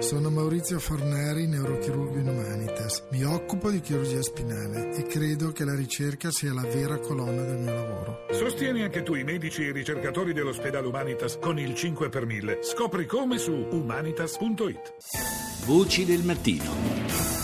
Sono Maurizio Forneri, neurochirurgo in Humanitas. Mi occupo di chirurgia spinale e credo che la ricerca sia la vera colonna del mio lavoro. Sostieni anche tu i medici e i ricercatori dell'ospedale Humanitas con il 5 per 1000. Scopri come su humanitas.it. Voci del mattino.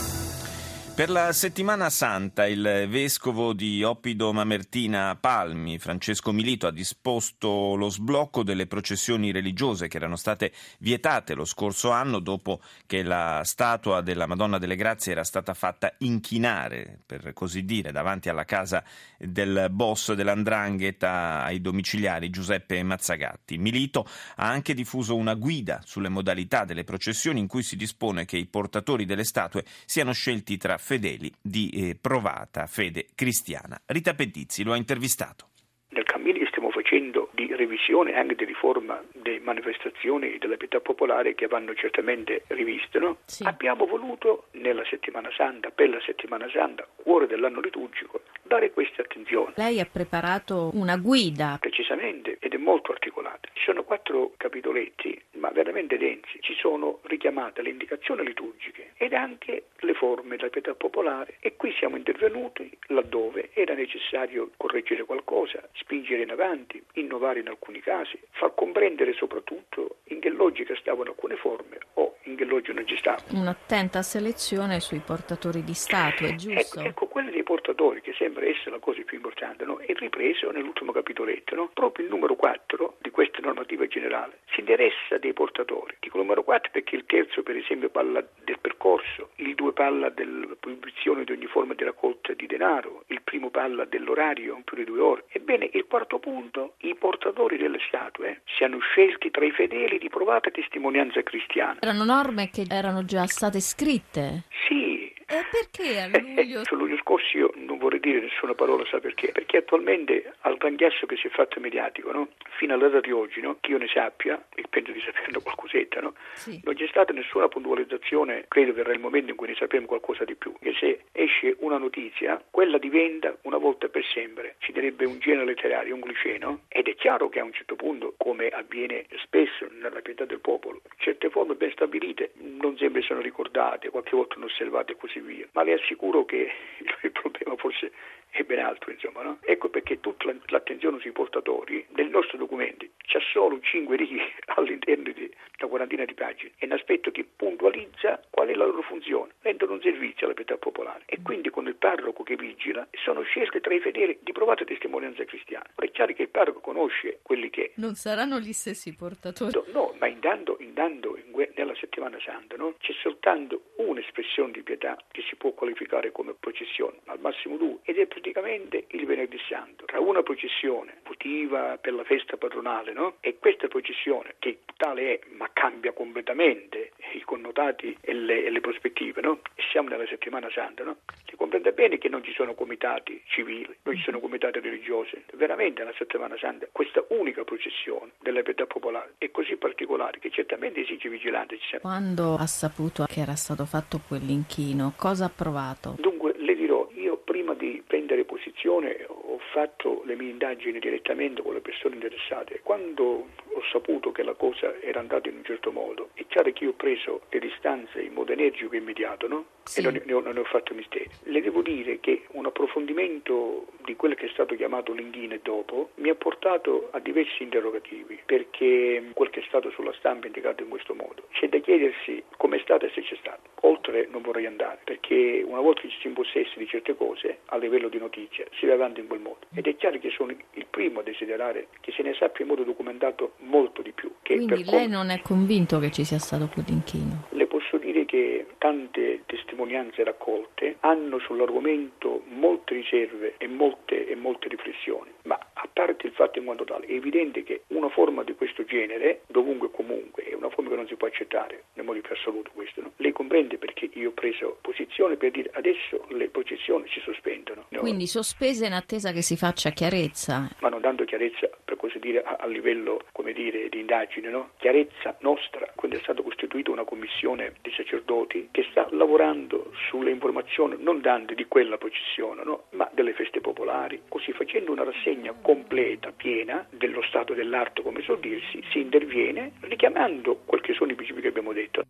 Per la settimana santa il vescovo di Oppido Mamertina Palmi, Francesco Milito, ha disposto lo sblocco delle processioni religiose che erano state vietate lo scorso anno dopo che la statua della Madonna delle Grazie era stata fatta inchinare, per così dire, davanti alla casa del boss dell'Andrangheta ai domiciliari Giuseppe Mazzagatti. Milito ha anche diffuso una guida sulle modalità delle processioni in cui si dispone che i portatori delle statue siano scelti tra fedeli di eh, provata fede cristiana. Rita Pedizzi lo ha intervistato. Nel cammino che stiamo facendo di revisione e anche di riforma delle manifestazioni della pietà popolare che vanno certamente riviste, no? sì. abbiamo voluto nella settimana santa, per la settimana santa, cuore dell'anno liturgico, dare questa attenzione. Lei ha preparato una guida. Precisamente, ed è molto articolata. Ci sono quattro capitoletti, ma veramente densi. Ci sono richiamate le indicazioni liturgiche ed anche le forme della pietà popolare e qui siamo intervenuti laddove era necessario correggere qualcosa, spingere in avanti, innovare in alcuni casi, far comprendere soprattutto in che logica stavano alcune forme o che logica non ci stavano. Un'attenta selezione sui portatori di statue, giusto? Ecco, ecco quelli dei portatori, che sembra essere la cosa più importante, no? è ripreso nell'ultimo capitoletto, no? proprio il numero 4 di questa normativa generale. Si interessa dei portatori. Dico numero 4 perché il terzo, per esempio, parla del percorso, il 2 parla della proibizione di ogni forma di raccolta di denaro, il primo parla dell'orario, più di due ore. Ebbene, il quarto punto, i portatori delle statue siano scelti tra i fedeli di provata testimonianza cristiana. Erano norme che erano già state scritte? Sì. E perché a luglio? Su luglio scorso io non vorrei dire nessuna parola, sa perché? Perché attualmente al ranghiasso che si è fatto mediatico, no? fino alla data di oggi, no? che io ne sappia, e penso di saperne qualcosetta, no? sì. non c'è stata nessuna puntualizzazione, credo verrà il momento in cui ne sapremo qualcosa di più, che se esce una notizia, quella diventa una volta per sempre, ci direbbe un genere letterario, un gliceno, ed è chiaro che a un certo punto, come avviene spesso nella pietà del popolo, certe forme ben stabilite non sempre sono ricordate, qualche volta non osservate e così via, ma le assicuro che il problema forse è ben altro, insomma, no? Ecco perché tutta l'attenzione sui portatori nel nostro documento c'è solo cinque righe all'interno di una quarantina di pagine, è un aspetto che puntualizza qual è la loro funzione, rendono un servizio alla pietà popolare e quindi con il parroco che vigila sono scelte tra i fedeli di provata testimonianza cristiana. È chiaro che il parroco conosce quelli che... Non saranno gli stessi portatori. No, no ma intanto, intanto in, nella settimana santa no? c'è soltanto un'espressione di pietà che si può qualificare come processione, al massimo due, ed è praticamente il venerdì santo. Tra una processione votiva per la festa patronale no? e questa processione, che tale è, ma cambia completamente i connotati e le, e le prospettive, no? siamo nella settimana santa, no? si comprende bene che non ci sono comitati civili, non ci sono comitati religiosi, veramente nella settimana santa questa unica processione della pietà popolare è così particolare che certamente esige vigilanza. Quando ha saputo che era stato fatto quell'inchino, cosa ha provato? Dunque, le dirò, io prima di prendere posizione ho fatto le mie indagini direttamente con le persone interessate. Quando ho saputo che la cosa era andata in un certo modo, è chiaro che io ho preso le distanze in modo energico e immediato, no? Sì. E non ne, ho, non ne ho fatto misteri. Le devo dire che un approfondimento di quello che è stato chiamato l'inghine dopo mi ha portato a diversi interrogativi, perché quel che è stato sulla stampa indicato in questo modo. C'è da chiedersi come è stato e se c'è stato. Oltre non vorrei andare, perché una volta che ci si impossessi di certe cose, a livello di notizia, si va avanti in quel modo. Ed è chiaro che sono il primo a desiderare che se ne sappia in modo documentato molto di più. Quindi lei non è convinto che ci sia stato quell'inchino? Le posso dire che tante testimonianze raccolte hanno sull'argomento molte riserve e molte, e molte riflessioni, ma a parte il fatto in quanto tale, è evidente che una forma di questo genere, dovunque e comunque, una forma che non si può accettare, nel modo più assoluto questo, no? Lei comprende perché io ho preso posizione per dire adesso le processioni si sospendono. No? Quindi sospese in attesa che si faccia chiarezza. Ma non dando chiarezza, per così dire, a, a livello, come dire, di indagine, no? Chiarezza nostra, quando è stata costituita una commissione di sacerdoti che sta lavorando sulle informazioni non dando di quella processione, no? ma delle feste popolari, così facendo una rassegna completa, piena dello stato dell'arte, come so dirsi, si interviene richiamando quel che sono i principi che abbiamo detto.